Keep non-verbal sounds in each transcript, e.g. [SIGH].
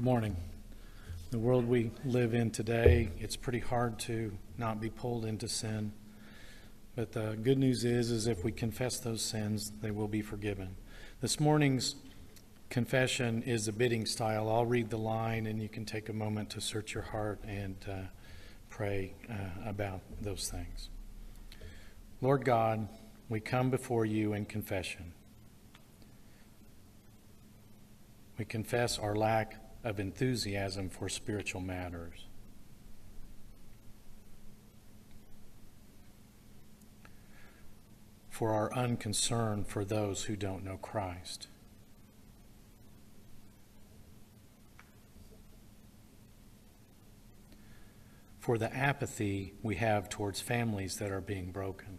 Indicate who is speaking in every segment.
Speaker 1: Good morning. The world we live in today, it's pretty hard to not be pulled into sin. But the good news is, is if we confess those sins, they will be forgiven. This morning's confession is a bidding style. I'll read the line, and you can take a moment to search your heart and uh, pray uh, about those things. Lord God, we come before you in confession. We confess our lack of enthusiasm for spiritual matters. For our unconcern for those who don't know Christ. For the apathy we have towards families that are being broken.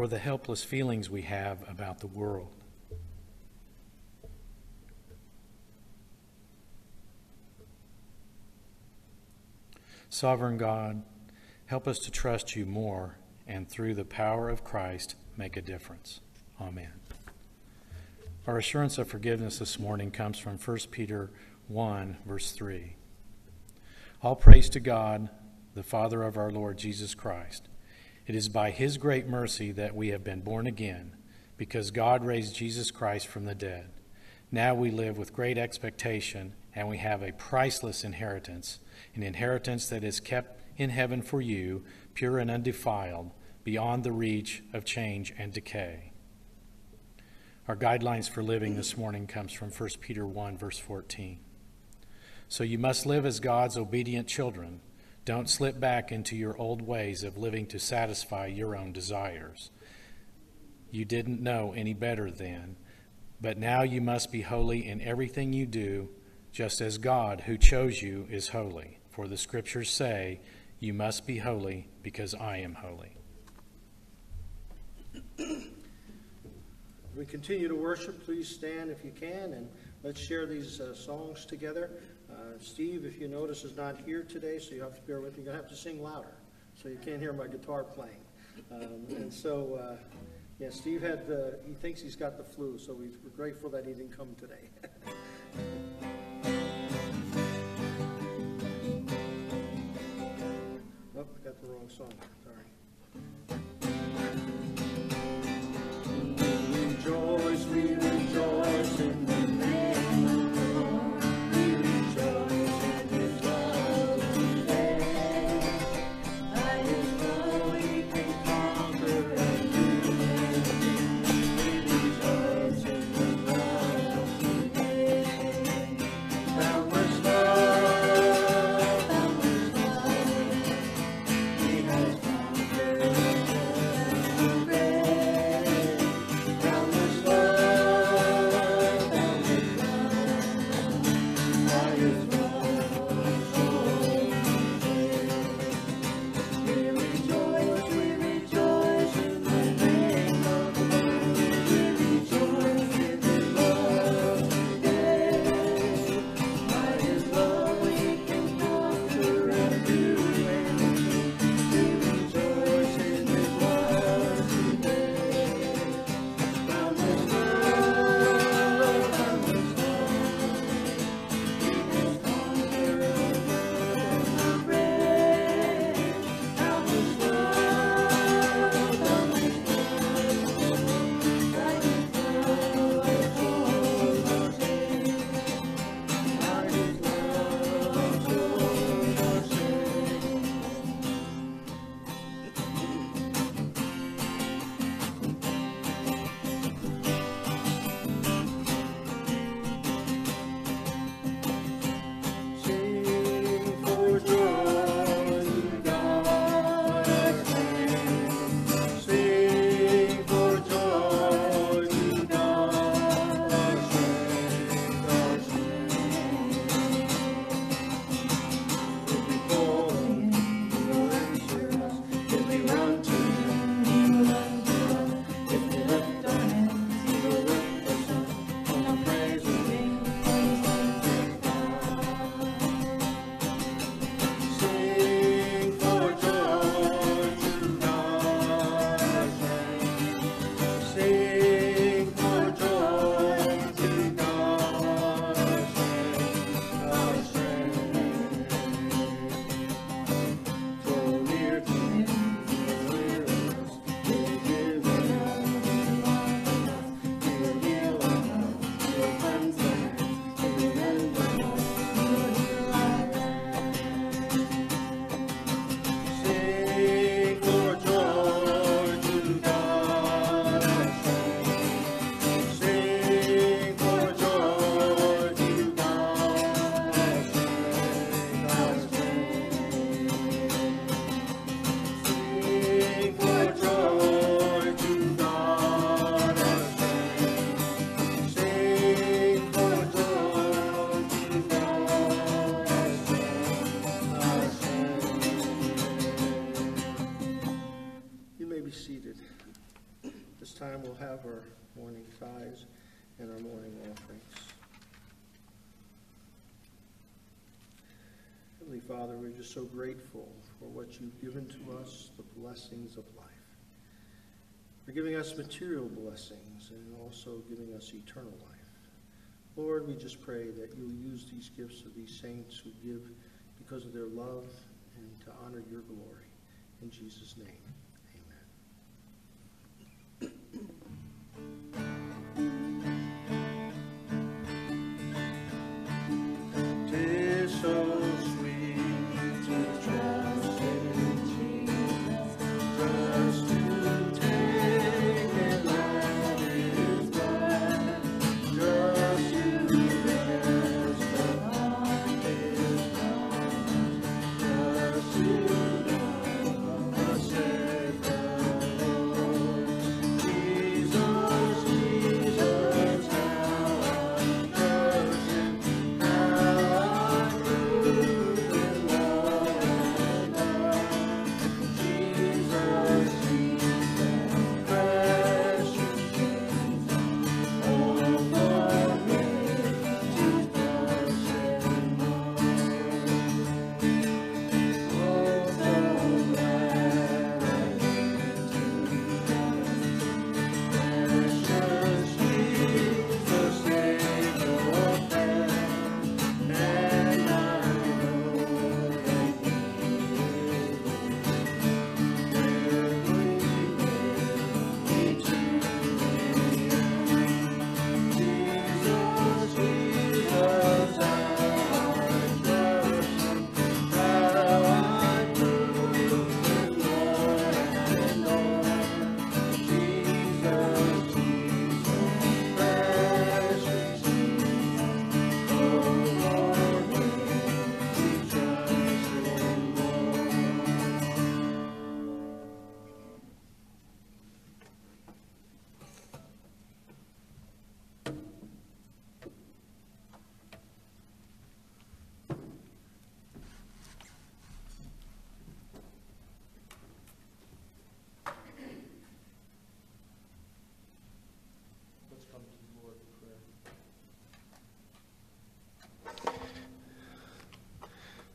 Speaker 1: For the helpless feelings we have about the world. Sovereign God, help us to trust you more and through the power of Christ make a difference. Amen. Our assurance of forgiveness this morning comes from 1 Peter 1, verse 3. All praise to God, the Father of our Lord Jesus Christ it is by his great mercy that we have been born again, because God raised Jesus Christ from the dead. Now we live with great expectation, and we have a priceless inheritance, an inheritance that is kept in heaven for you, pure and undefiled, beyond the reach of change and decay. Our guidelines for living this morning comes from 1 Peter 1 verse 14. So you must live as God's obedient children don't slip back into your old ways of living to satisfy your own desires. You didn't know any better then, but now you must be holy in everything you do, just as God, who chose you, is holy. For the scriptures say, You must be holy because I am holy.
Speaker 2: We continue to worship. Please stand if you can, and let's share these uh, songs together. Uh, Steve, if you notice, is not here today, so you have to bear with me. You're going to have to sing louder, so you can't hear my guitar playing. Um, [LAUGHS] and so, uh, yeah, Steve had the, he thinks he's got the flu, so we're grateful that he didn't come today. [LAUGHS] oh, I got the wrong song. Sorry. So grateful for what you've given to us, the blessings of life. For giving us material blessings and also giving us eternal life. Lord, we just pray that you'll use these gifts of these saints who give because of their love and to honor your glory. In Jesus' name, so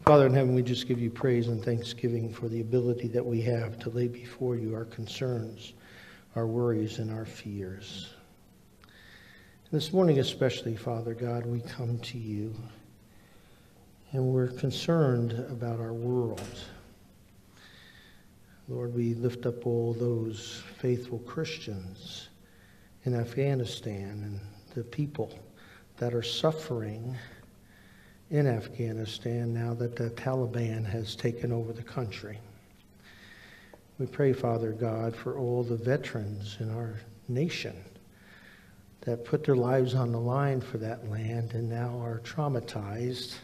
Speaker 2: Father in heaven, we just give you praise and thanksgiving for the ability that we have to lay before you our concerns, our worries, and our fears. This morning, especially, Father God, we come to you and we're concerned about our world. Lord, we lift up all those faithful Christians in Afghanistan and the people that are suffering in Afghanistan now that the Taliban has taken over the country. We pray, Father God, for all the veterans in our nation that put their lives on the line for that land and now are traumatized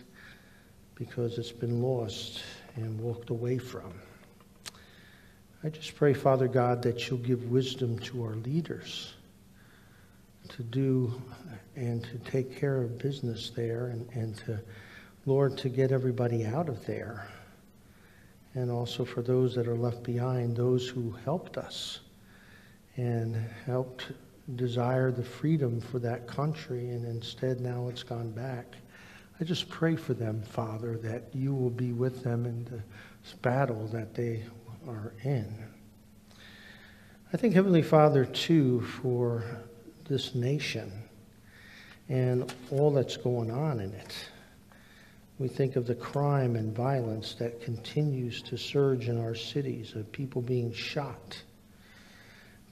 Speaker 2: because it's been lost and walked away from. I just pray, Father God, that you'll give wisdom to our leaders to do and to take care of business there and, and to, Lord, to get everybody out of there. And also for those that are left behind, those who helped us and helped desire the freedom for that country, and instead now it's gone back. I just pray for them, Father, that you will be with them in this battle that they are in. I think, Heavenly Father, too, for this nation and all that's going on in it. We think of the crime and violence that continues to surge in our cities of people being shot,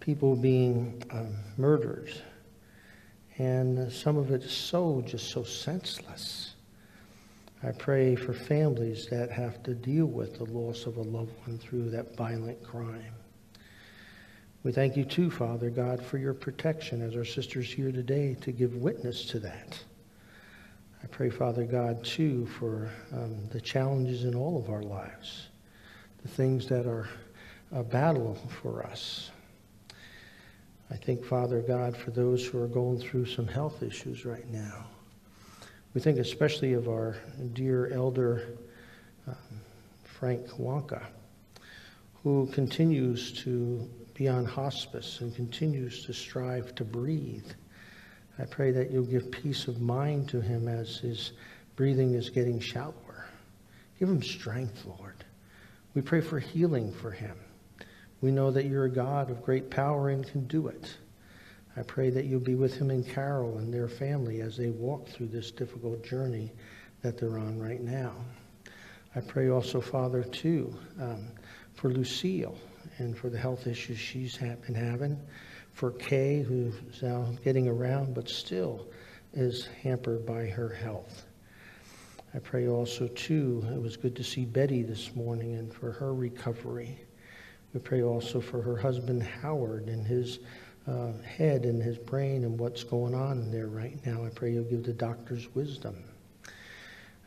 Speaker 2: people being um, murdered, and some of it is so just so senseless. I pray for families that have to deal with the loss of a loved one through that violent crime. We thank you too, Father God, for your protection as our sisters here today to give witness to that. I pray, Father God, too, for um, the challenges in all of our lives, the things that are a battle for us. I think, Father God, for those who are going through some health issues right now. We think especially of our dear elder um, Frank Wonka, who continues to be on hospice and continues to strive to breathe. I pray that you'll give peace of mind to him as his breathing is getting shallower. Give him strength, Lord. We pray for healing for him. We know that you're a God of great power and can do it. I pray that you'll be with him and Carol and their family as they walk through this difficult journey that they're on right now. I pray also, Father, too, um, for Lucille and for the health issues she's been having, for Kay, who's now getting around but still is hampered by her health. I pray also, too, it was good to see Betty this morning and for her recovery. We pray also for her husband, Howard, and his uh, head and his brain and what's going on there right now. I pray you'll give the doctors wisdom.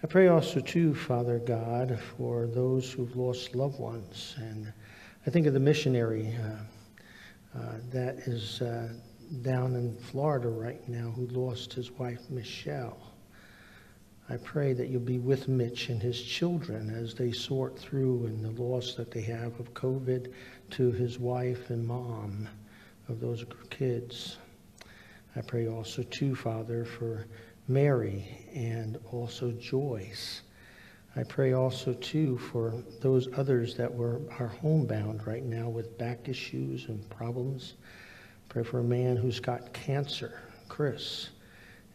Speaker 2: I pray also, too, Father God, for those who've lost loved ones. And I think of the missionary uh, uh, that is uh, down in Florida right now who lost his wife, Michelle. I pray that you'll be with Mitch and his children as they sort through and the loss that they have of COVID to his wife and mom of those kids. I pray also, too, Father, for Mary and also Joyce. I pray also, too, for those others that were are homebound right now with back issues and problems. Pray for a man who's got cancer, Chris,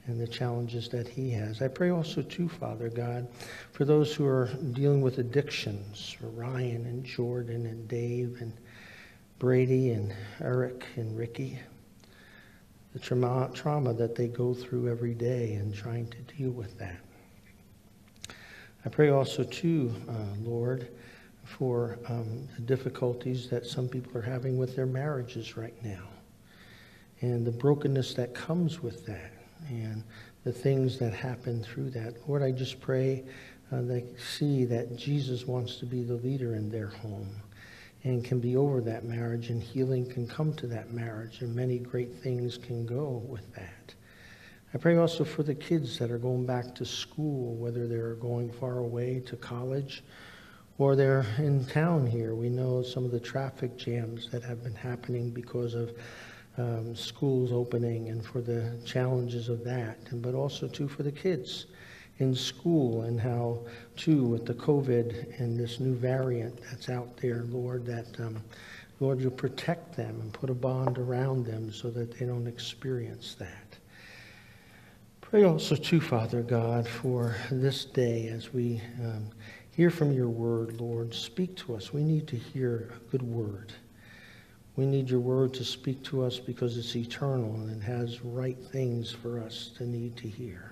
Speaker 2: and the challenges that he has. I pray also, too, Father God, for those who are dealing with addictions, for Ryan and Jordan and Dave and Brady and Eric and Ricky the trauma, trauma that they go through every day and trying to deal with that. I pray also, too, uh, Lord, for um, the difficulties that some people are having with their marriages right now and the brokenness that comes with that and the things that happen through that. Lord, I just pray uh, they see that Jesus wants to be the leader in their home and can be over that marriage, and healing can come to that marriage, and many great things can go with that. I pray also for the kids that are going back to school, whether they're going far away to college or they're in town here. We know some of the traffic jams that have been happening because of um, schools opening and for the challenges of that, and, but also too for the kids in school and how, too, with the COVID and this new variant that's out there, Lord, that, um, Lord, you protect them and put a bond around them so that they don't experience that. Pray also, too, Father God, for this day as we um, hear from your word, Lord. Speak to us. We need to hear a good word. We need your word to speak to us because it's eternal and it has right things for us to need to hear.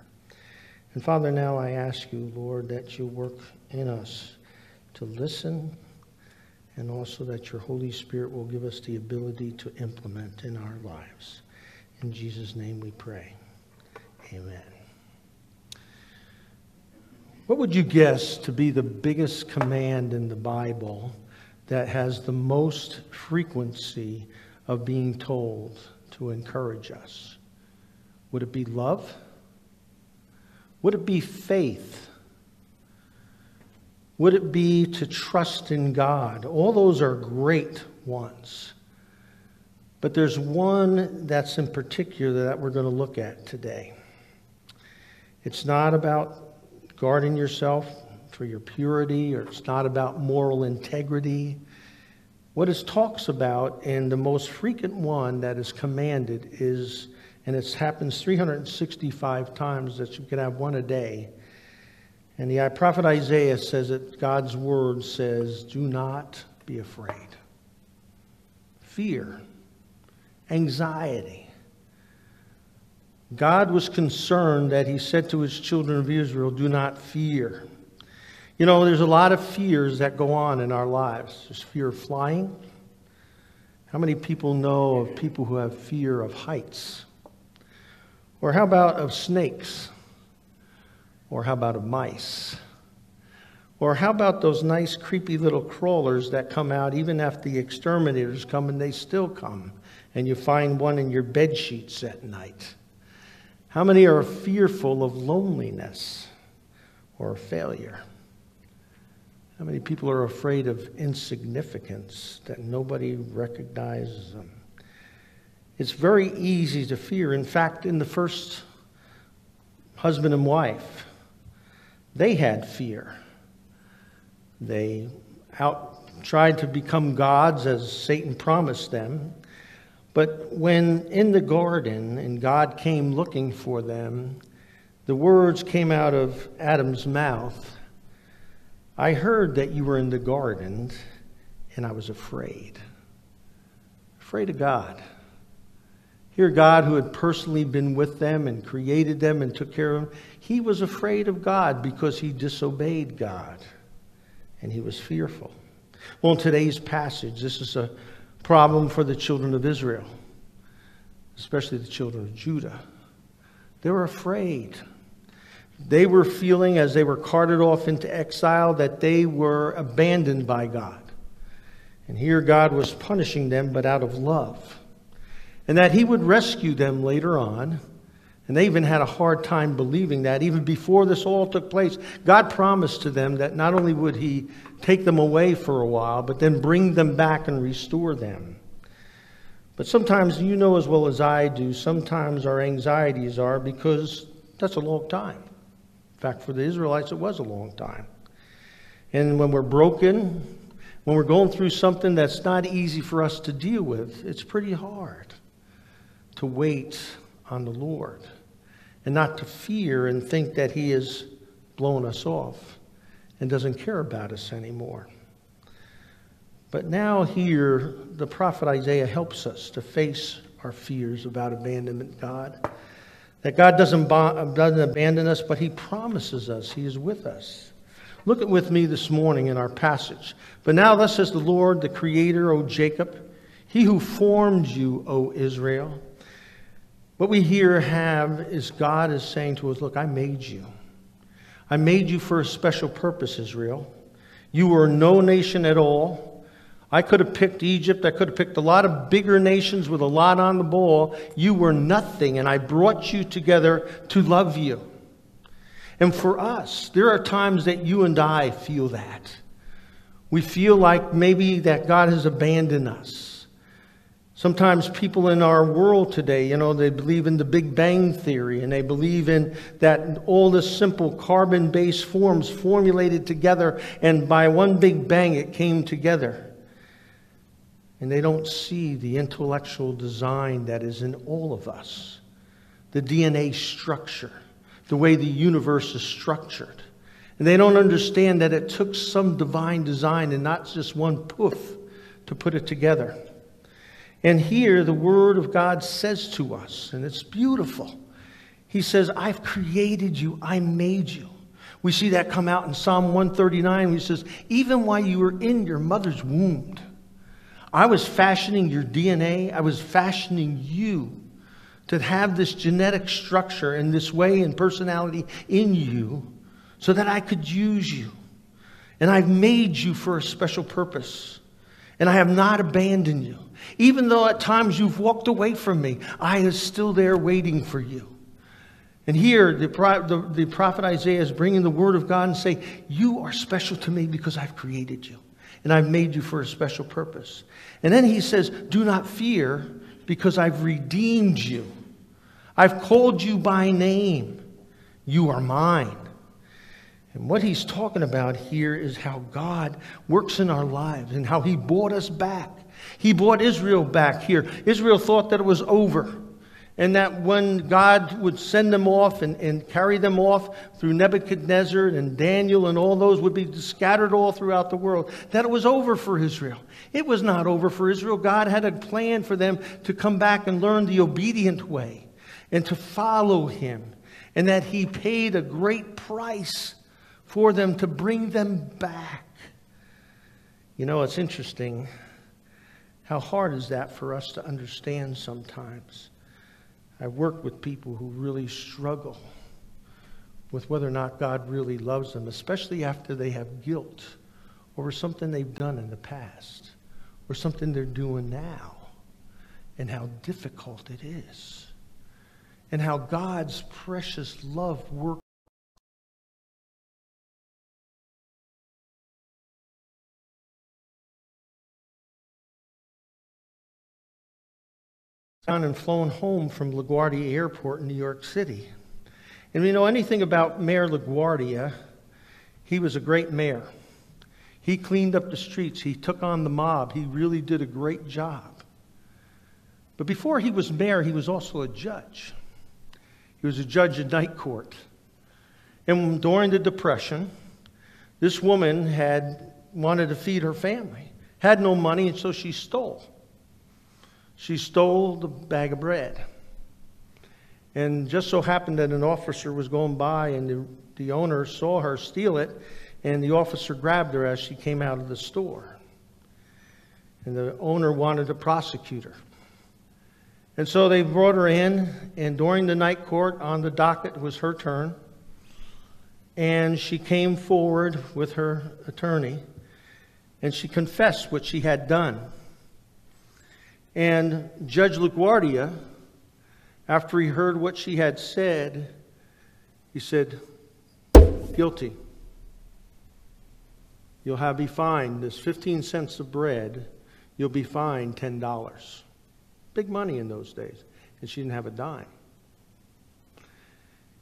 Speaker 2: And Father, now I ask you, Lord, that you work in us to listen and also that your Holy Spirit will give us the ability to implement in our lives. In Jesus' name we pray. Amen. What would you guess to be the biggest command in the Bible that has the most frequency of being told to encourage us? Would it be love? Would it be faith? Would it be to trust in God? All those are great ones. But there's one that's in particular that we're going to look at today. It's not about guarding yourself for your purity, or it's not about moral integrity. What it talks about, and the most frequent one that is commanded, is and it happens 365 times that you can have one a day. And the prophet Isaiah says that God's word says, Do not be afraid. Fear, anxiety. God was concerned that he said to his children of Israel, Do not fear. You know, there's a lot of fears that go on in our lives. There's fear of flying. How many people know of people who have fear of heights? Or how about of snakes? Or how about of mice? Or how about those nice, creepy little crawlers that come out even after the exterminators come and they still come, and you find one in your bed sheets at night? How many are fearful of loneliness or failure? How many people are afraid of insignificance, that nobody recognizes them? It's very easy to fear. In fact, in the first husband and wife, they had fear. They out tried to become gods as Satan promised them. But when in the garden and God came looking for them, the words came out of Adam's mouth I heard that you were in the garden, and I was afraid. Afraid of God. Here, God, who had personally been with them and created them and took care of them, he was afraid of God because he disobeyed God, and he was fearful. Well, in today's passage, this is a problem for the children of Israel, especially the children of Judah. They were afraid. They were feeling, as they were carted off into exile, that they were abandoned by God. And here God was punishing them, but out of love. And that He would rescue them later on. And they even had a hard time believing that. Even before this all took place, God promised to them that not only would He take them away for a while, but then bring them back and restore them. But sometimes, you know as well as I do, sometimes our anxieties are because that's a long time In fact, for the Israelites, it was a long time. And when we're broken, when we're going through something that's not easy for us to deal with, it's pretty hard to wait on the Lord and not to fear and think that He has blown us off and doesn't care about us anymore. But now, here, the prophet Isaiah helps us to face our fears about abandonment, God. That God doesn't, doesn't abandon us, but He promises us He is with us. Look at with me this morning in our passage. But now, thus says the Lord, the Creator, O Jacob, He who formed you, O Israel. What we here have is God is saying to us, Look, I made you. I made you for a special purpose, Israel. You were no nation at all. I could have picked Egypt. I could have picked a lot of bigger nations with a lot on the ball. You were nothing, and I brought you together to love you. And for us, there are times that you and I feel that. We feel like maybe that God has abandoned us. Sometimes people in our world today, you know, they believe in the Big Bang Theory and they believe in that all the simple carbon based forms formulated together, and by one big bang it came together and they don't see the intellectual design that is in all of us, the DNA structure, the way the universe is structured. And they don't understand that it took some divine design and not just one poof to put it together. And here the Word of God says to us, and it's beautiful. He says, I've created you, I made you. We see that come out in Psalm 139. He says, Even while you were in your mother's womb, I was fashioning your DNA, I was fashioning you to have this genetic structure and this way and personality in you so that I could use you. And I've made you for a special purpose. And I have not abandoned you. Even though at times you've walked away from me, I am still there waiting for you. And here, the, the, the prophet Isaiah is bringing the word of God and say, You are special to me because I've created you and I've made you for a special purpose. And then he says, Do not fear, because I've redeemed you. I've called you by name. You are mine. And what he's talking about here is how God works in our lives and how he brought us back. He brought Israel back here. Israel thought that it was over and that when God would send them off and, and carry them off through Nebuchadnezzar and Daniel and all those would be scattered all throughout the world, that it was over for Israel. It was not over for Israel. God had a plan for them to come back and learn the obedient way and to follow Him, and that He paid a great price for them to bring them back. You know, it's interesting. How hard is that for us to understand sometimes? I've worked with people who really struggle with whether or not God really loves them, especially after they have guilt over something they've done in the past or something they're doing now, and how difficult it is, and how God's precious love works. And flown home from LaGuardia Airport in New York City. And if you know anything about Mayor LaGuardia, he was a great mayor. He cleaned up the streets, he took on the mob, he really did a great job. But before he was mayor, he was also a judge. He was a judge in night court. And during the Depression, this woman had wanted to feed her family, had no money, and so she stole. She stole the bag of bread. And just so happened that an officer was going by, and the, the owner saw her steal it, and the officer grabbed her as she came out of the store. And the owner wanted to prosecute her. And so they brought her in, and during the night court on the docket was her turn. And she came forward with her attorney, and she confessed what she had done. And Judge LaGuardia, after he heard what she had said, he said, Guilty. You'll have be fined this 15 cents of bread, you'll be fined $10. Big money in those days. And she didn't have a dime.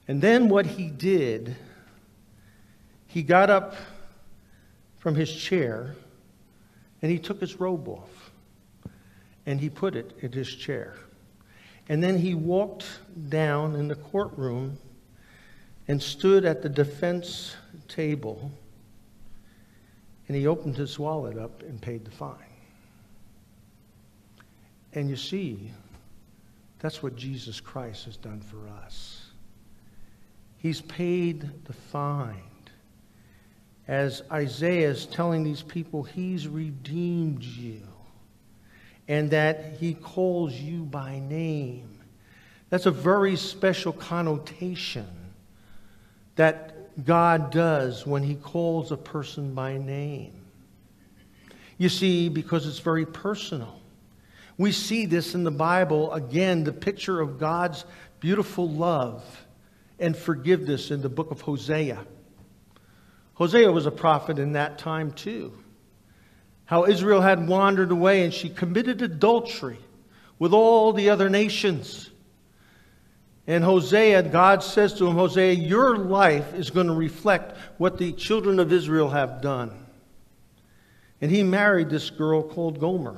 Speaker 2: And then what he did, he got up from his chair and he took his robe off and he put it in his chair. And then he walked down in the courtroom and stood at the defense table and he opened his wallet up and paid the fine. And you see, that's what Jesus Christ has done for us. He's paid the fine. As Isaiah is telling these people, He's redeemed you and that He calls you by name. That's a very special connotation that God does when He calls a person by name. You see, because it's very personal. We see this in the Bible, again, the picture of God's beautiful love and forgiveness in the book of Hosea. Hosea was a prophet in that time too. How Israel had wandered away and she committed adultery with all the other nations. And Hosea, God says to him, Hosea, your life is going to reflect what the children of Israel have done. And he married this girl called Gomer.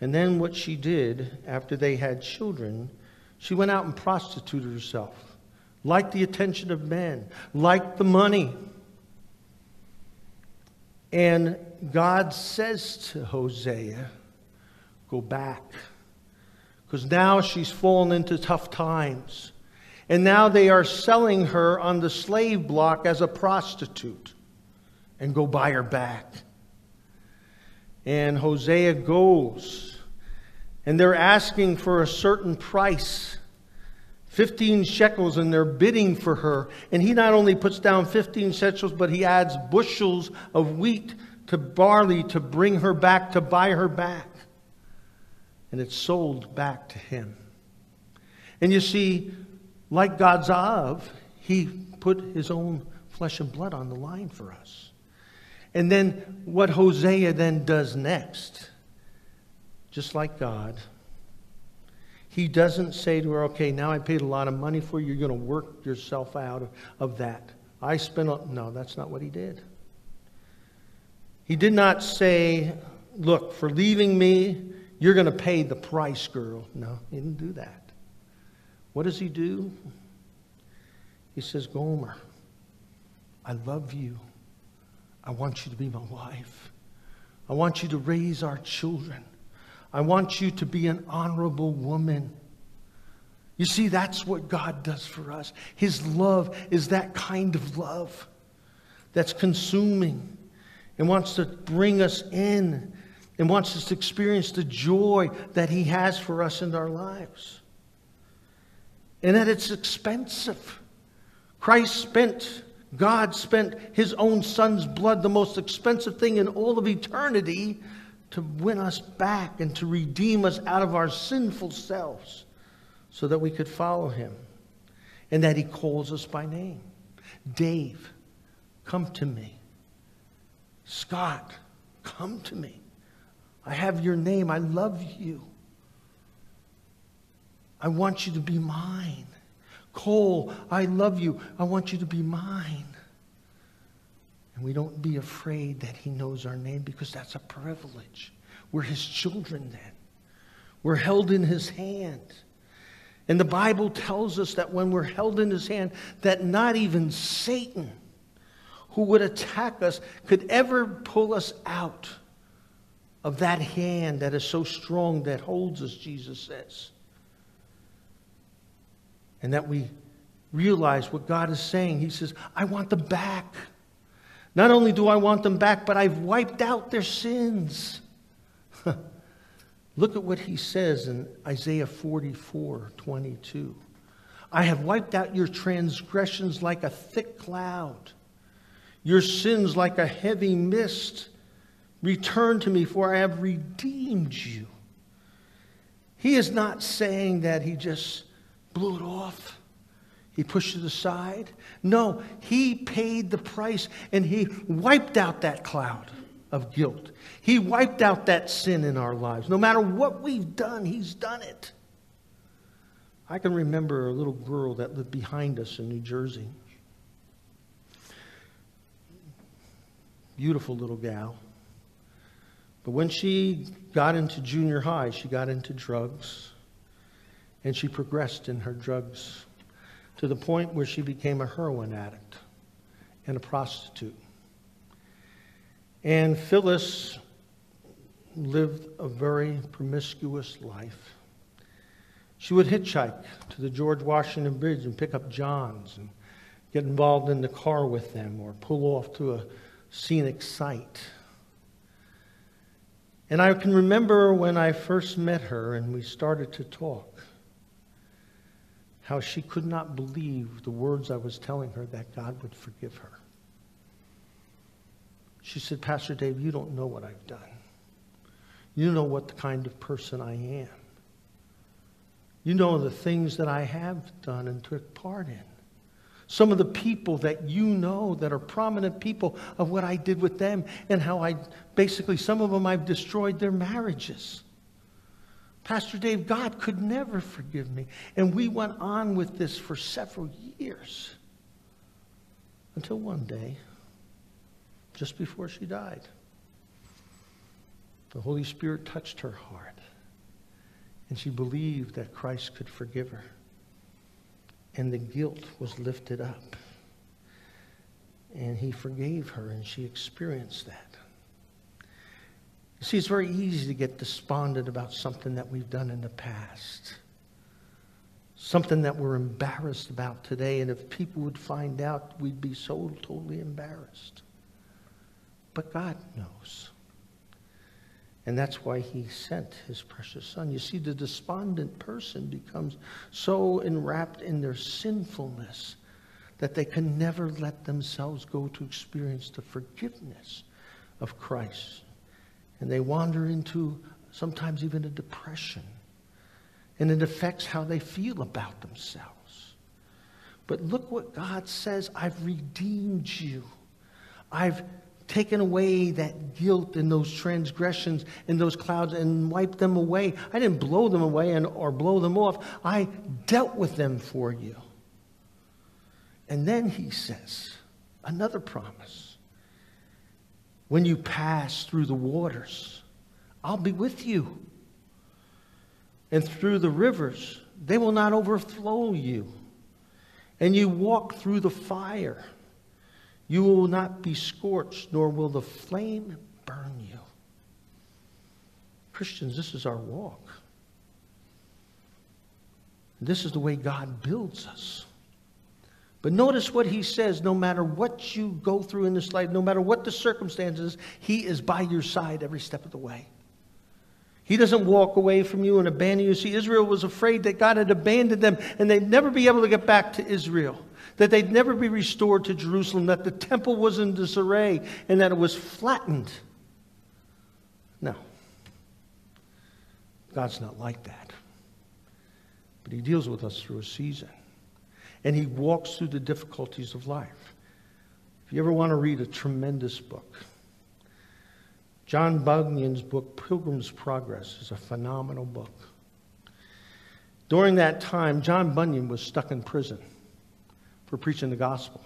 Speaker 2: And then what she did after they had children, she went out and prostituted herself, liked the attention of men, liked the money. And God says to Hosea, Go back. Because now she's fallen into tough times. And now they are selling her on the slave block as a prostitute. And go buy her back. And Hosea goes and they're asking for a certain price 15 shekels, and they're bidding for her. And he not only puts down 15 shekels, but he adds bushels of wheat to barley to bring her back, to buy her back. And it's sold back to him. And you see, like God's of, he put his own flesh and blood on the line for us. And then what Hosea then does next just like God. He doesn't say to her, okay, now I paid a lot of money for you, you're going to work yourself out of, that. I spent, a, no, that's not what he did. He did not say, look, for leaving me, you're going to pay the price, girl. No, he didn't do that. What does he do? He says, Gomer, I love you. I want you to be my wife. I want you to raise our children. I want you to be an honorable woman. You see, that's what God does for us. His love is that kind of love that's consuming and wants to bring us in and wants us to experience the joy that He has for us in our lives. And that it's expensive. Christ spent, God spent His own Son's blood, the most expensive thing in all of eternity, to win us back and to redeem us out of our sinful selves so that we could follow him and that he calls us by name. Dave, come to me. Scott, come to me. I have your name. I love you. I want you to be mine. Cole, I love you. I want you to be mine. And we don't be afraid that he knows our name because that's a privilege. We're his children then. We're held in his hand. And the Bible tells us that when we're held in his hand, that not even Satan, who would attack us, could ever pull us out of that hand that is so strong that holds us, Jesus says. And that we realize what God is saying. He says, I want them back. Not only do I want them back, but I've wiped out their sins. [LAUGHS] Look at what he says in Isaiah 44 22. I have wiped out your transgressions like a thick cloud, your sins like a heavy mist. Return to me, for I have redeemed you. He is not saying that he just blew it off. He pushed it aside. No, he paid the price and he wiped out that cloud of guilt. He wiped out that sin in our lives. No matter what we've done, he's done it. I can remember a little girl that lived behind us in New Jersey. Beautiful little gal. But when she got into junior high, she got into drugs. And she progressed in her drugs to the point where she became a heroin addict and a prostitute. And Phyllis lived a very promiscuous life. She would hitchhike to the George Washington Bridge and pick up Johns and get involved in the car with them or pull off to a scenic site. And I can remember when I first met her and we started to talk how she could not believe the words I was telling her that God would forgive her. She said, Pastor Dave, you don't know what I've done. You know what the kind of person I am. You know the things that I have done and took part in. Some of the people that you know that are prominent people of what I did with them and how I basically, some of them I've destroyed their marriages. Pastor Dave, God could never forgive me. And we went on with this for several years until one day, just before she died, the Holy Spirit touched her heart. And she believed that Christ could forgive her. And the guilt was lifted up. And he forgave her, and she experienced that. You see, it's very easy to get despondent about something that we've done in the past, something that we're embarrassed about today. And if people would find out, we'd be so totally embarrassed. But God knows. And that's why he sent his precious son. You see, the despondent person becomes so enwrapped in their sinfulness that they can never let themselves go to experience the forgiveness of Christ and they wander into sometimes even a depression. And it affects how they feel about themselves. But look what God says I've redeemed you. I've taken away that guilt and those transgressions and those clouds and wiped them away. I didn't blow them away and, or blow them off. I dealt with them for you. And then he says, another promise. When you pass through the waters, I'll be with you. And through the rivers, they will not overflow you. And you walk through the fire, you will not be scorched, nor will the flame burn you. Christians, this is our walk. This is the way God builds us. But notice what he says no matter what you go through in this life, no matter what the circumstances, he is by your side every step of the way. He doesn't walk away from you and abandon you. See, Israel was afraid that God had abandoned them and they'd never be able to get back to Israel, that they'd never be restored to Jerusalem, that the temple was in disarray and that it was flattened. No. God's not like that. But he deals with us through a season and he walks through the difficulties of life. If you ever want to read a tremendous book, John Bunyan's book, Pilgrim's Progress, is a phenomenal book. During that time, John Bunyan was stuck in prison for preaching the gospel.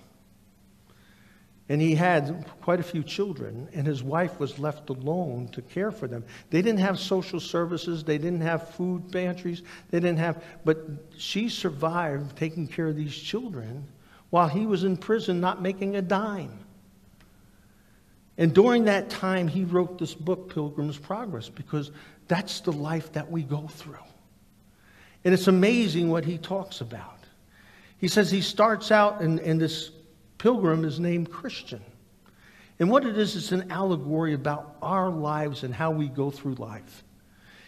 Speaker 2: And he had quite a few children, and his wife was left alone to care for them. They didn't have social services, they didn't have food pantries, they didn't have, but she survived taking care of these children while he was in prison, not making a dime. And during that time, he wrote this book, Pilgrim's Progress, because that's the life that we go through. And it's amazing what he talks about. He says he starts out, in, and this pilgrim is named Christian. And what it is, it's an allegory about our lives and how we go through life.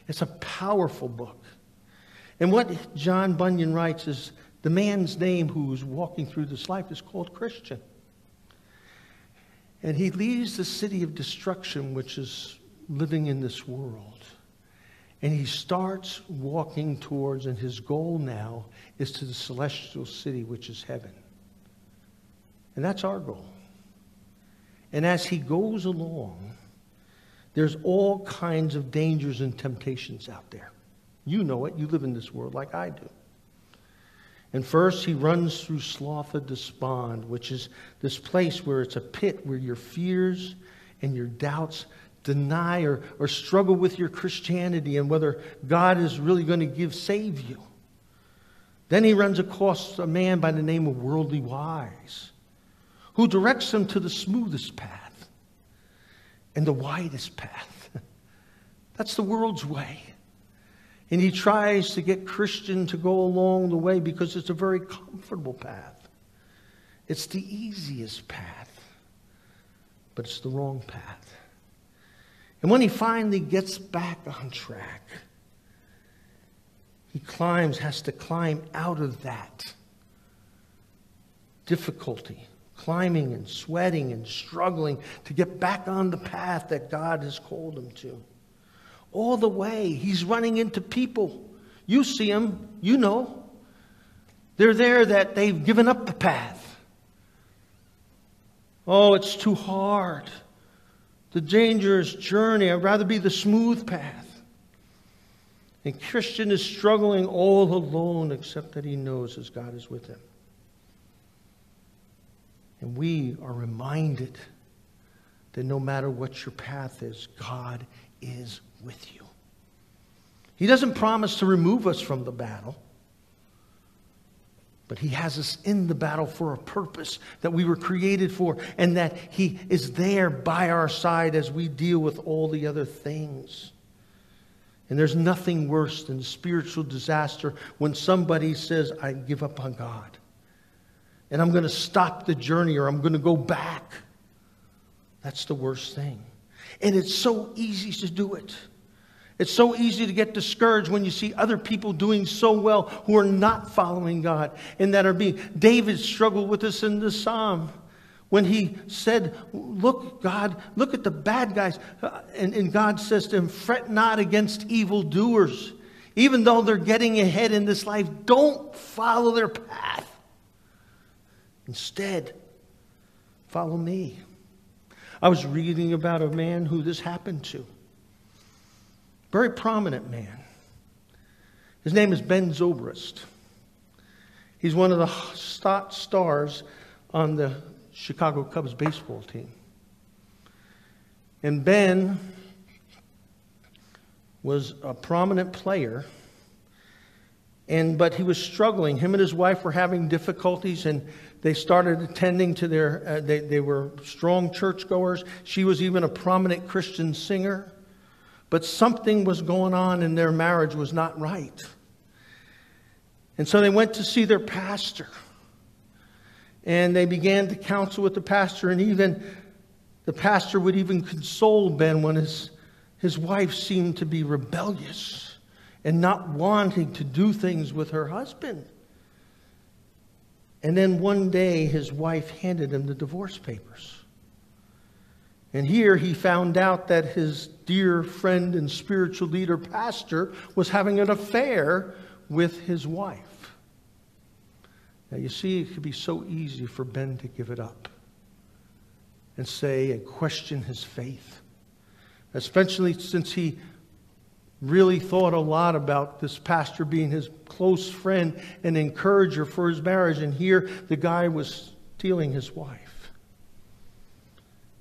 Speaker 2: It's a powerful book. And what John Bunyan writes is the man's name who is walking through this life is called Christian. And he leaves the city of destruction, which is living in this world. And he starts walking towards, and his goal now is to the celestial city, which is heaven. And that's our goal. And as he goes along, there's all kinds of dangers and temptations out there. You know it. You live in this world like I do. And first, he runs through slough of despond, which is this place where it's a pit where your fears and your doubts deny or, or struggle with your Christianity and whether God is really going to give save you. Then he runs across a man by the name of Worldly Wise, who directs him to the smoothest path and the widest path. [LAUGHS] That's the world's way. And he tries to get Christian to go along the way because it's a very comfortable path. It's the easiest path, but it's the wrong path. And when he finally gets back on track, he climbs, has to climb out of that difficulty, climbing and sweating and struggling to get back on the path that God has called him to. All the way, he's running into people. You see them, you know. They're there that they've given up the path. Oh, it's too hard. The dangerous journey. I'd rather be the smooth path. And Christian is struggling all alone, except that he knows his God is with him. And we are reminded that no matter what your path is, God is with you. He doesn't promise to remove us from the battle, but He has us in the battle for a purpose that we were created for, and that He is there by our side as we deal with all the other things. And there's nothing worse than spiritual disaster when somebody says, I give up on God. And I'm going to stop the journey or I'm going to go back. That's the worst thing. And it's so easy to do it. It's so easy to get discouraged when you see other people doing so well who are not following God and that are being. David struggled with this in the psalm when he said, Look, God, look at the bad guys. Uh, and, and God says to him, Fret not against evildoers. Even though they're getting ahead in this life, don't follow their path. Instead, follow me. I was reading about a man who this happened to. Very prominent man. His name is Ben Zobrist. He's one of the stars on the Chicago Cubs baseball team. And Ben was a prominent player and but he was struggling him and his wife were having difficulties and they started attending to their uh, they, they were strong churchgoers she was even a prominent christian singer but something was going on in their marriage was not right. And so they went to see their pastor. And they began to counsel with the pastor, and even the pastor would even console Ben when his, his wife seemed to be rebellious and not wanting to do things with her husband. And then one day, his wife handed him the divorce papers. And here he found out that his dear friend and spiritual leader, pastor, was having an affair with his wife. Now, you see, it could be so easy for Ben to give it up and say and question his faith, especially since he really thought a lot about this pastor being his close friend and encourager for his marriage. And here the guy was stealing his wife.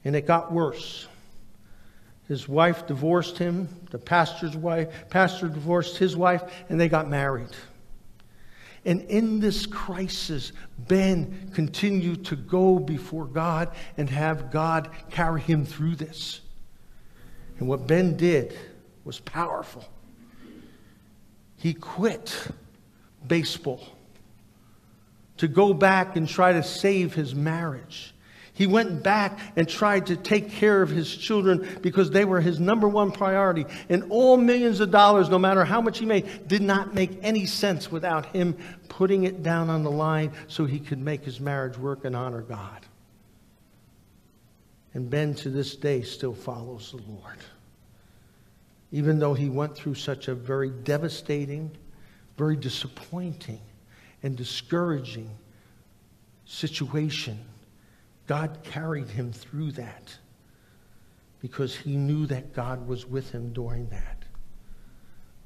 Speaker 2: And it got worse. His wife divorced him, the pastor's wife, pastor divorced his wife, and they got married. And in this crisis, Ben continued to go before God and have God carry him through this. And what Ben did was powerful. He quit baseball to go back and try to save his marriage. He went back and tried to take care of his children because they were his number one priority. And all millions of dollars, no matter how much he made, did not make any sense without him putting it down on the line so he could make his marriage work and honor God. And Ben to this day still follows the Lord. Even though he went through such a very devastating, very disappointing, and discouraging situation God carried him through that because he knew that God was with him during that.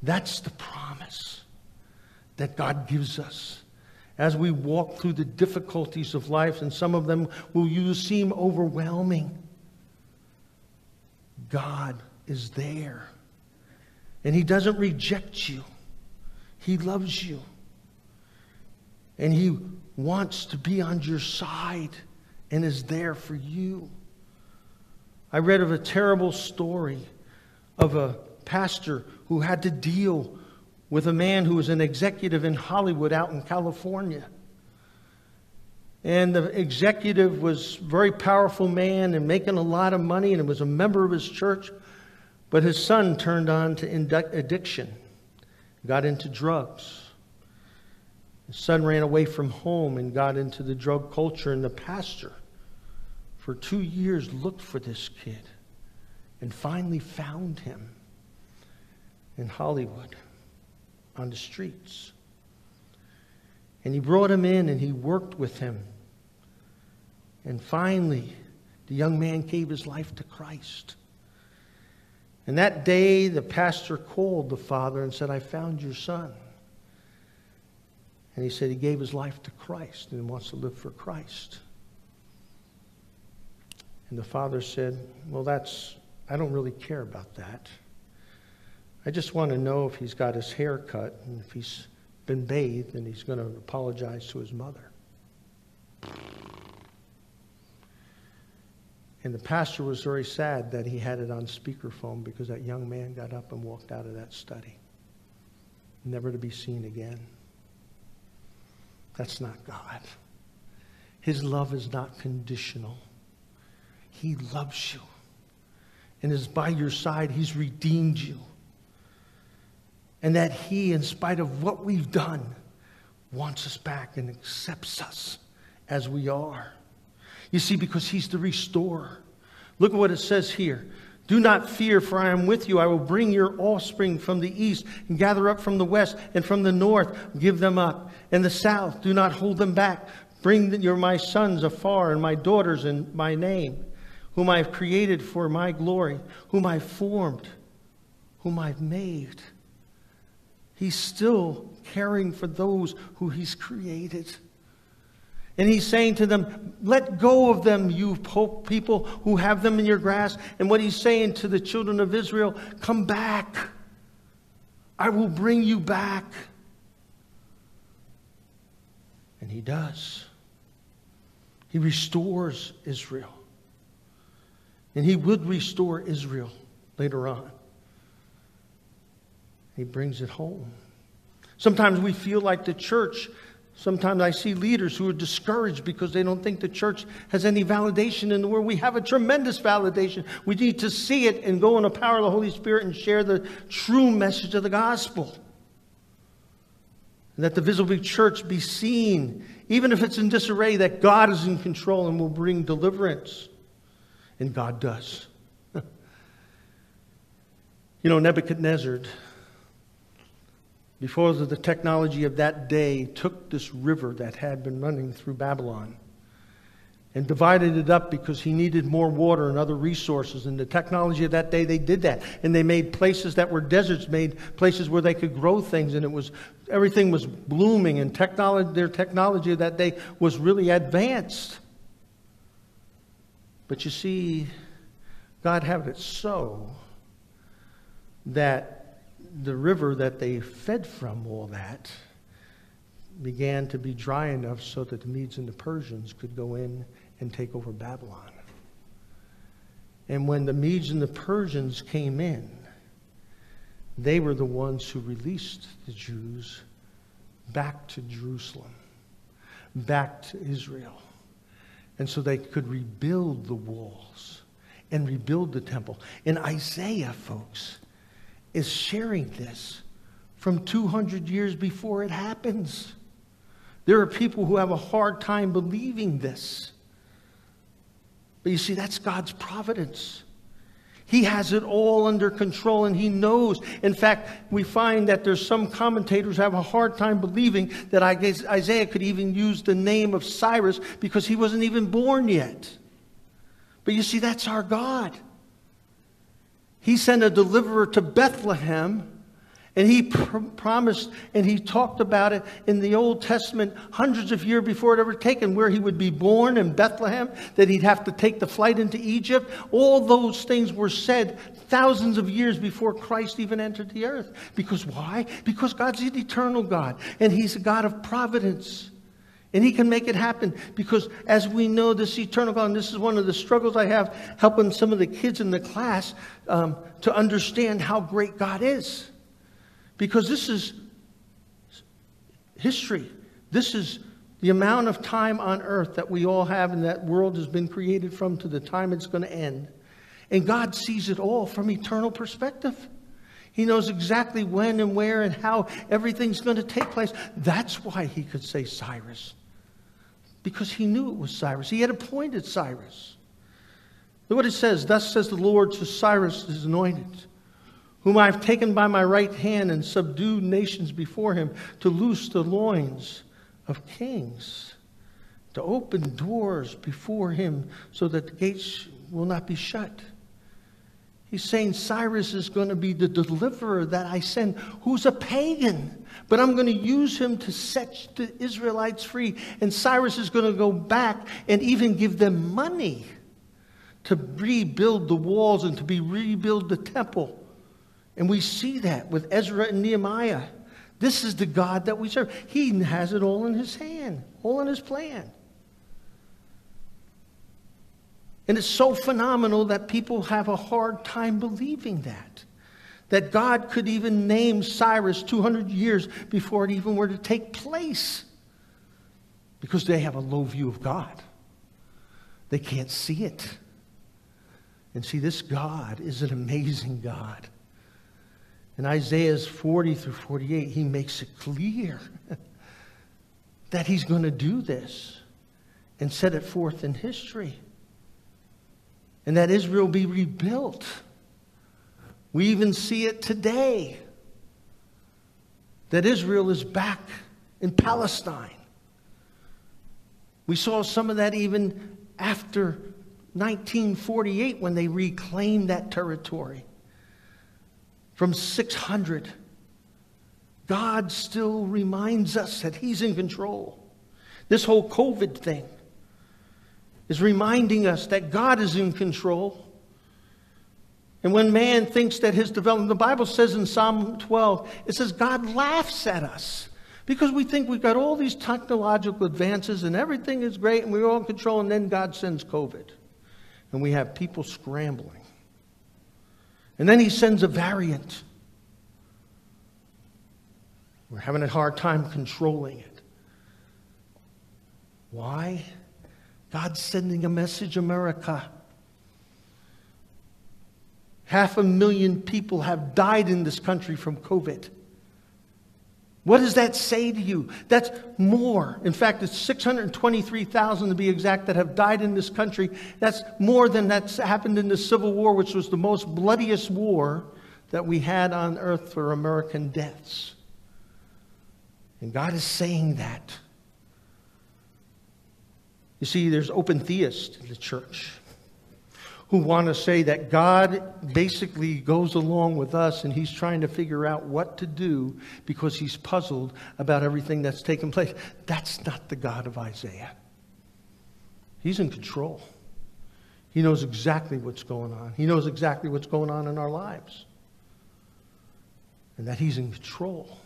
Speaker 2: That's the promise that God gives us as we walk through the difficulties of life, and some of them will seem overwhelming. God is there, and He doesn't reject you, He loves you, and He wants to be on your side and is there for you. I read of a terrible story of a pastor who had to deal with a man who was an executive in Hollywood out in California. And the executive was a very powerful man and making a lot of money and was a member of his church. But his son turned on to addiction, got into drugs. His son ran away from home and got into the drug culture, and the pastor for two years looked for this kid and finally found him in Hollywood on the streets. And he brought him in and he worked with him. And finally, the young man gave his life to Christ. And that day, the pastor called the father and said, I found your son. And he said he gave his life to Christ and wants to live for Christ. And the father said, Well, that's, I don't really care about that. I just want to know if he's got his hair cut and if he's been bathed and he's going to apologize to his mother. And the pastor was very sad that he had it on speakerphone because that young man got up and walked out of that study, never to be seen again. That's not God. His love is not conditional. He loves you and is by your side. He's redeemed you. And that He, in spite of what we've done, wants us back and accepts us as we are. You see, because He's the restorer. Look at what it says here. Do not fear, for I am with you. I will bring your offspring from the east and gather up from the west and from the north. Give them up. And the south, do not hold them back. Bring your my sons afar and my daughters in my name whom I've created for my glory, whom I've formed, whom I've made. He's still caring for those who He's created. And He's saying to them, Let go of them, you people who have them in your grasp. And what He's saying to the children of Israel, Come back. I will bring you back. And He does. He restores Israel. And he would restore Israel later on. He brings it home. Sometimes we feel like the church, sometimes I see leaders who are discouraged because they don't think the church has any validation in the world. We have a tremendous validation. We need to see it and go in the power of the Holy Spirit and share the true message of the gospel. And that the visible church be seen, even if it's in disarray, that God is in control and will bring deliverance. And God does. [LAUGHS] you know, Nebuchadnezzar, before the technology of that day, took this river that had been running through Babylon and divided it up because he needed more water and other resources. And the technology of that day, they did that. And they made places that were deserts, made places where they could grow things, and it was everything was blooming. And technology, their technology of that day was really advanced. But you see, God had it so that the river that they fed from all that began to be dry enough so that the Medes and the Persians could go in and take over Babylon. And when the Medes and the Persians came in, they were the ones who released the Jews back to Jerusalem, back to Israel. And so they could rebuild the walls and rebuild the temple. In Isaiah, folks, is sharing this from 200 years before it happens. There are people who have a hard time believing this. But you see, that's God's providence. He has it all under control and he knows. In fact, we find that there's some commentators have a hard time believing that Isaiah could even use the name of Cyrus because he wasn't even born yet. But you see, that's our God. He sent a deliverer to Bethlehem and he pr- promised and he talked about it in the Old Testament hundreds of years before it ever taken, where he would be born in Bethlehem, that he'd have to take the flight into Egypt. All those things were said thousands of years before Christ even entered the earth. Because why? Because God's an eternal God, and he's a God of providence. And he can make it happen because, as we know, this eternal God, and this is one of the struggles I have helping some of the kids in the class um, to understand how great God is. Because this is history. This is the amount of time on earth that we all have and that world has been created from to the time it's going to end. And God sees it all from eternal perspective. He knows exactly when and where and how everything's going to take place. That's why he could say Cyrus. Because he knew it was Cyrus. He had appointed Cyrus. Look what it says Thus says the Lord to Cyrus, his anointed whom I have taken by my right hand and subdued nations before him, to loose the loins of kings, to open doors before him so that the gates will not be shut. He's saying Cyrus is going to be the deliverer that I send, who's a pagan, but I'm going to use him to set the Israelites free. And Cyrus is going to go back and even give them money to rebuild the walls and to be rebuild the temple. And we see that with Ezra and Nehemiah. This is the God that we serve. He has it all in his hand, all in his plan. And it's so phenomenal that people have a hard time believing that. That God could even name Cyrus 200 years before it even were to take place. Because they have a low view of God. They can't see it. And see, this God is an amazing God. In Isaiah's 40 through 48, he makes it clear [LAUGHS] that he's going to do this and set it forth in history. And that Israel be rebuilt. We even see it today that Israel is back in Palestine. We saw some of that even after 1948 when they reclaimed that territory from 600. God still reminds us that He's in control. This whole COVID thing is reminding us that God is in control. And when man thinks that his development, the Bible says in Psalm 12, it says God laughs at us because we think we've got all these technological advances and everything is great and we're all in control, and then God sends COVID. And we have people scrambling. And then he sends a variant. We're having a hard time controlling it. Why? God's sending a message, America. Half a million people have died in this country from COVID. What does that say to you? That's more. In fact, it's 623,000 to be exact that have died in this country. That's more than that's happened in the Civil War, which was the most bloodiest war that we had on earth for American deaths. And God is saying that. You see, there's open theists in the church who want to say that God basically goes along with us and he's trying to figure out what to do because he's puzzled about everything that's taken place. That's not the God of Isaiah. He's in control. He knows exactly what's going on. He knows exactly what's going on in our lives. And that he's in control.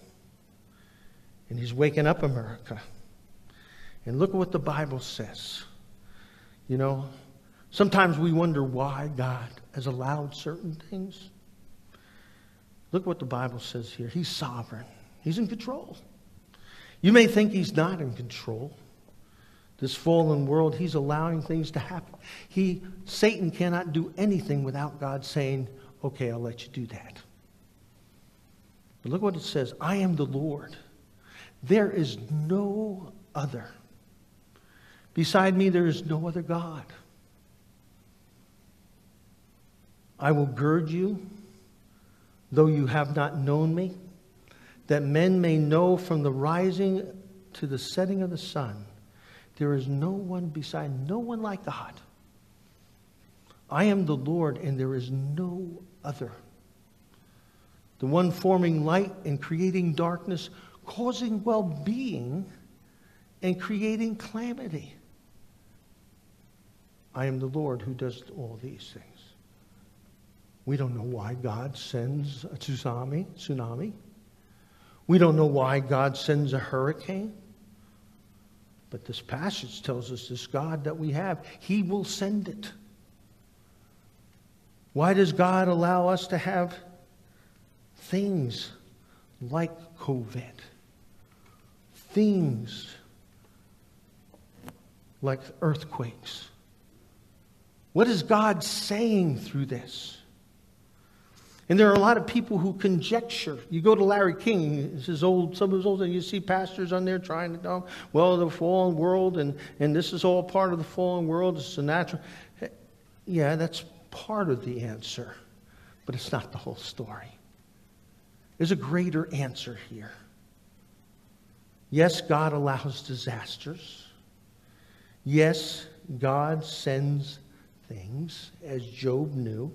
Speaker 2: And he's waking up America. And look at what the Bible says. You know, Sometimes we wonder why God has allowed certain things. Look what the Bible says here. He's sovereign, He's in control. You may think He's not in control. This fallen world, He's allowing things to happen. He, Satan cannot do anything without God saying, okay, I'll let you do that. But look what it says I am the Lord. There is no other. Beside me, there is no other God. I will gird you, though you have not known me, that men may know from the rising to the setting of the sun, there is no one beside, no one like God. I am the Lord, and there is no other. The one forming light and creating darkness, causing well being and creating calamity. I am the Lord who does all these things. We don't know why God sends a tsunami, tsunami. We don't know why God sends a hurricane. But this passage tells us this God that we have, He will send it. Why does God allow us to have things like COVID? Things like earthquakes? What is God saying through this? And there are a lot of people who conjecture. You go to Larry King, his old, some of his old, and you see pastors on there trying to tell, well, the fallen world, and, and this is all part of the fallen world. It's a natural. Yeah, that's part of the answer, but it's not the whole story. There's a greater answer here. Yes, God allows disasters. Yes, God sends things, as Job knew.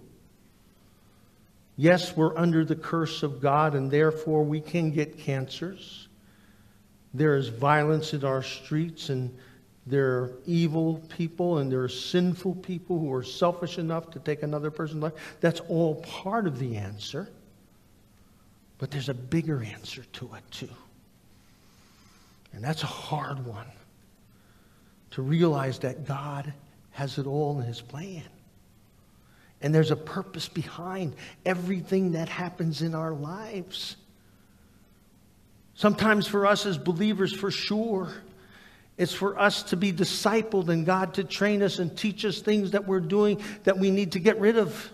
Speaker 2: Yes, we're under the curse of God, and therefore we can get cancers. There is violence in our streets, and there are evil people, and there are sinful people who are selfish enough to take another person's life. That's all part of the answer. But there's a bigger answer to it, too. And that's a hard one to realize that God has it all in His plan. And there's a purpose behind everything that happens in our lives. Sometimes for us as believers, for sure, it's for us to be discipled and God to train us and teach us things that we're doing that we need to get rid of.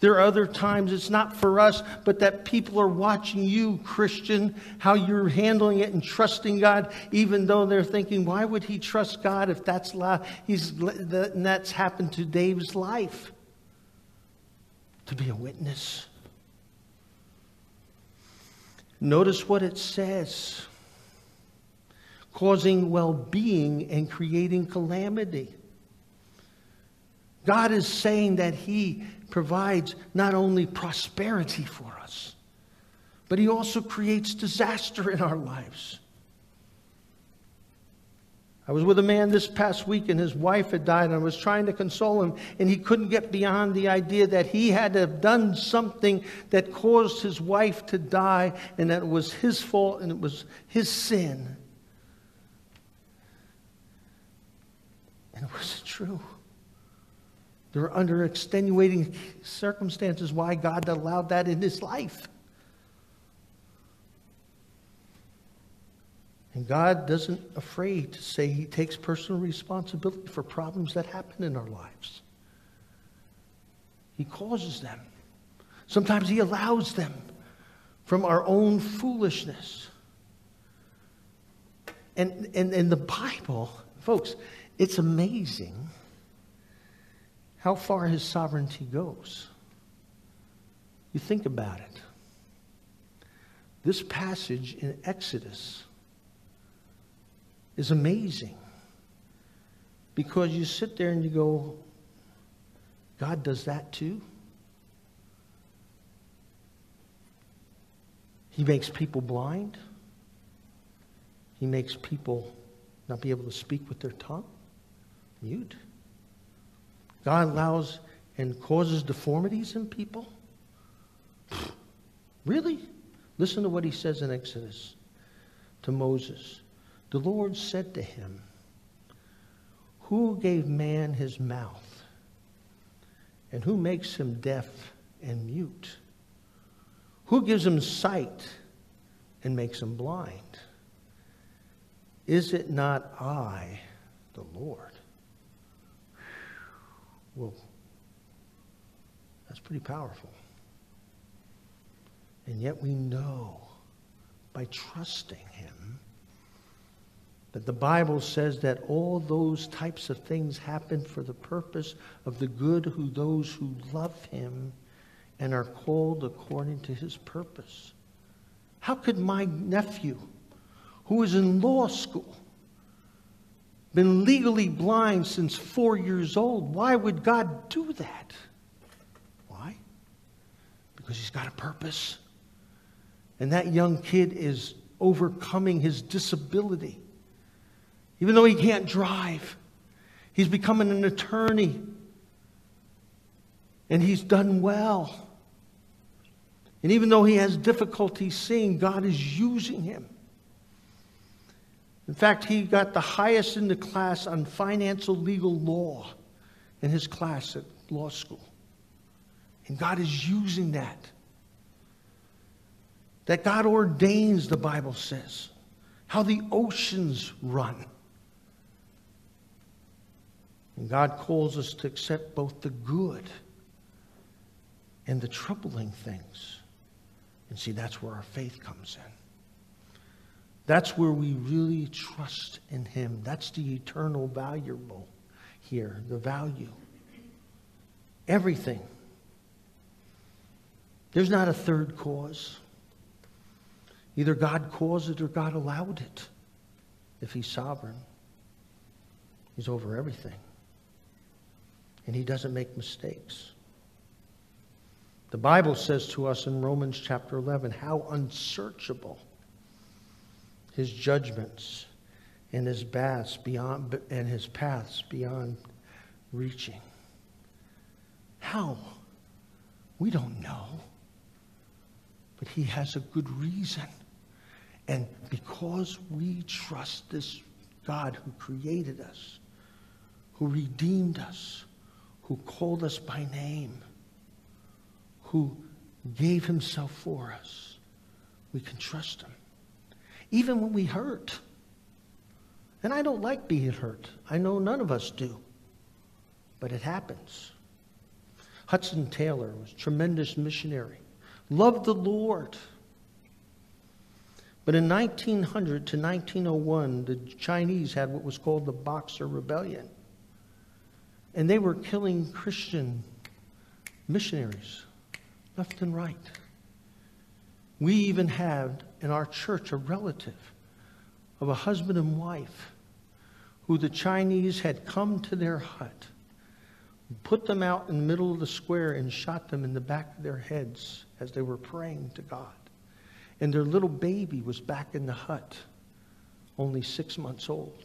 Speaker 2: There are other times it's not for us, but that people are watching you, Christian, how you're handling it and trusting God, even though they're thinking, why would he trust God if that's, he's, that's happened to Dave's life? to be a witness. Notice what it says causing well being and creating calamity. God is saying that He provides not only prosperity for us, but He also creates disaster in our lives. I was with a man this past week and his wife had died, and I was trying to console him, and he couldn't get beyond the idea that he had to have done something that caused his wife to die, and that it was his fault and it was his sin. And it was true. There were under extenuating circumstances why God allowed that in his life. And God doesn't afraid to say he takes personal responsibility for problems that happen in our lives. He causes them. Sometimes he allows them from our own foolishness. And and, and the Bible, folks, it's amazing how far his sovereignty goes. You think about it. This passage in Exodus is amazing. Because you sit there and you go, God does that too? He makes people blind. He makes people not be able to speak with their tongue, mute. God allows and causes deformities in people. Really? Listen to what he says in Exodus to Moses. The Lord said to him, Who gave man his mouth? And who makes him deaf and mute? Who gives him sight and makes him blind? Is it not I, the Lord? Whoa. That's pretty powerful. And yet we know by trusting him that the Bible says that all those types of things happen for the purpose of the good who those who love him and are called according to his purpose. How could my nephew, who is in law school, been legally blind since four years old, why would God do that? Why? Because he's got a purpose. And that young kid is overcoming his disability. Even though he can't drive, he's becoming an attorney. And he's done well. And even though he has difficulty seeing, God is using him. In fact, he got the highest in the class on financial legal law in his class at law school. And God is using that. That God ordains, the Bible says, how the oceans run. And God calls us to accept both the good and the troubling things. And see, that's where our faith comes in. That's where we really trust in Him. That's the eternal valuable here, the value. Everything. There's not a third cause. Either God caused it or God allowed it. If He's sovereign, He's over everything. And He doesn't make mistakes. The Bible says to us in Romans chapter 11 how unsearchable his judgments and his paths beyond and his paths beyond reaching. How? We don't know. But he has a good reason. And because we trust this God who created us, who redeemed us, who called us by name, who gave himself for us, we can trust him even when we hurt. And I don't like being hurt. I know none of us do. But it happens. Hudson Taylor was a tremendous missionary, loved the Lord. But in 1900 to 1901, the Chinese had what was called the Boxer Rebellion. And they were killing Christian missionaries left and right. We even had in our church a relative of a husband and wife who the Chinese had come to their hut, put them out in the middle of the square, and shot them in the back of their heads as they were praying to God. And their little baby was back in the hut, only six months old,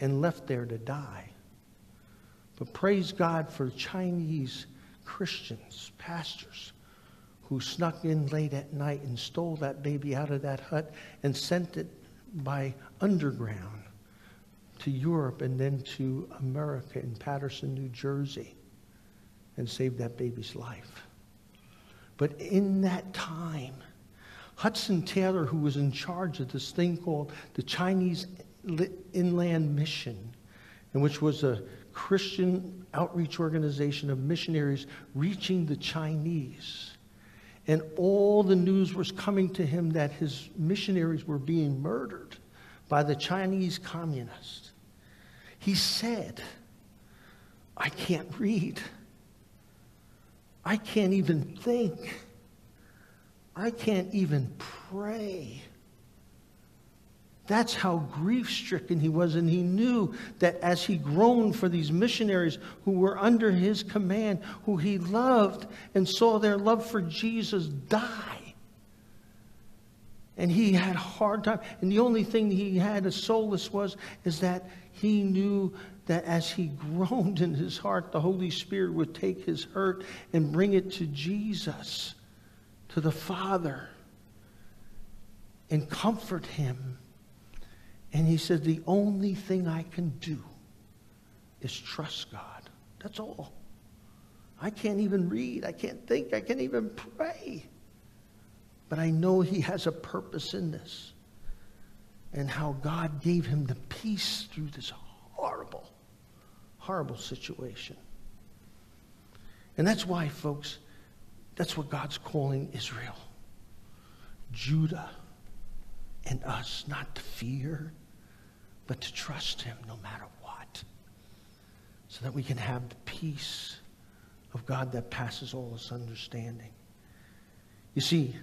Speaker 2: and left there to die. But praise God for Chinese Christians, pastors, who snuck in late at night and stole that baby out of that hut and sent it by underground to Europe and then to America in Paterson, New Jersey, and saved that baby's life. But in that time, Hudson Taylor, who was in charge of this thing called the Chinese Inland Mission, and which was a Christian outreach organization of missionaries reaching the Chinese and all the news was coming to him that his missionaries were being murdered by the Chinese communists. He said, I can't read. I can't even think. I can't even pray. That's how grief stricken he was. And he knew that as he groaned for these missionaries who were under his command, who he loved and saw their love for Jesus die. And he had a hard time. And the only thing he had as solace was is that he knew that as he groaned in his heart, the Holy Spirit would take his hurt and bring it to Jesus, to the Father, and comfort him. And he said, The only thing I can do is trust God. That's all. I can't even read. I can't think. I can't even pray. But I know he has a purpose in this. And how God gave him the peace through this horrible, horrible situation. And that's why, folks, that's what God's calling Israel, Judah, and us not to fear, but to trust him no matter what. So that we can have the peace of God that passes all this understanding. You see,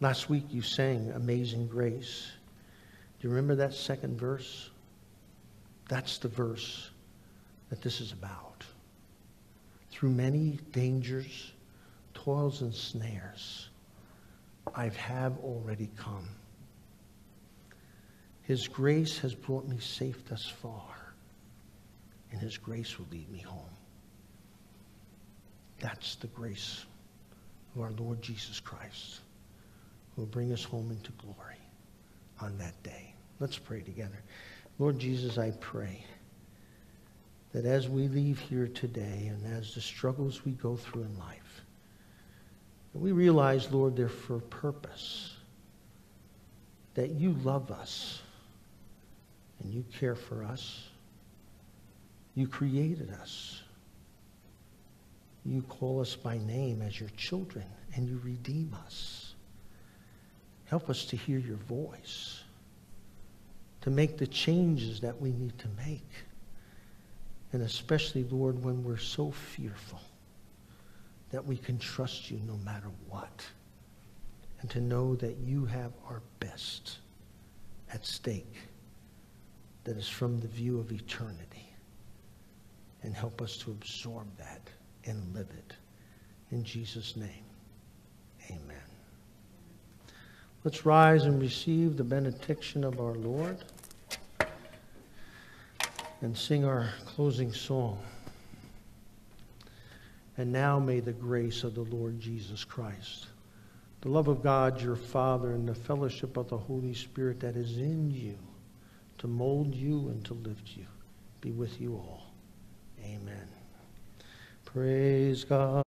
Speaker 2: last week you sang Amazing Grace. Do you remember that second verse? That's the verse that this is about. Through many dangers, toils, and snares, I have already come. His grace has brought me safe thus far, and His grace will lead me home. That's the grace of our Lord Jesus Christ, who will bring us home into glory on that day. Let's pray together. Lord Jesus, I pray that as we leave here today and as the struggles we go through in life, we realize, Lord, they're for a purpose, that you love us and you care for us. You created us. You call us by name as your children, and you redeem us. Help us to hear your voice, to make the changes that we need to make. And especially, Lord, when we're so fearful that we can trust you no matter what. And to know that you have our best at stake that is from the view of eternity. And help us to absorb that and live it. In Jesus' name, amen. Let's rise and receive the benediction of our Lord and sing our closing song. And now may the grace of the Lord Jesus Christ, the love of God your Father, and the fellowship of the Holy Spirit that is in you to mold you and to lift you be with you all. Amen. Praise God.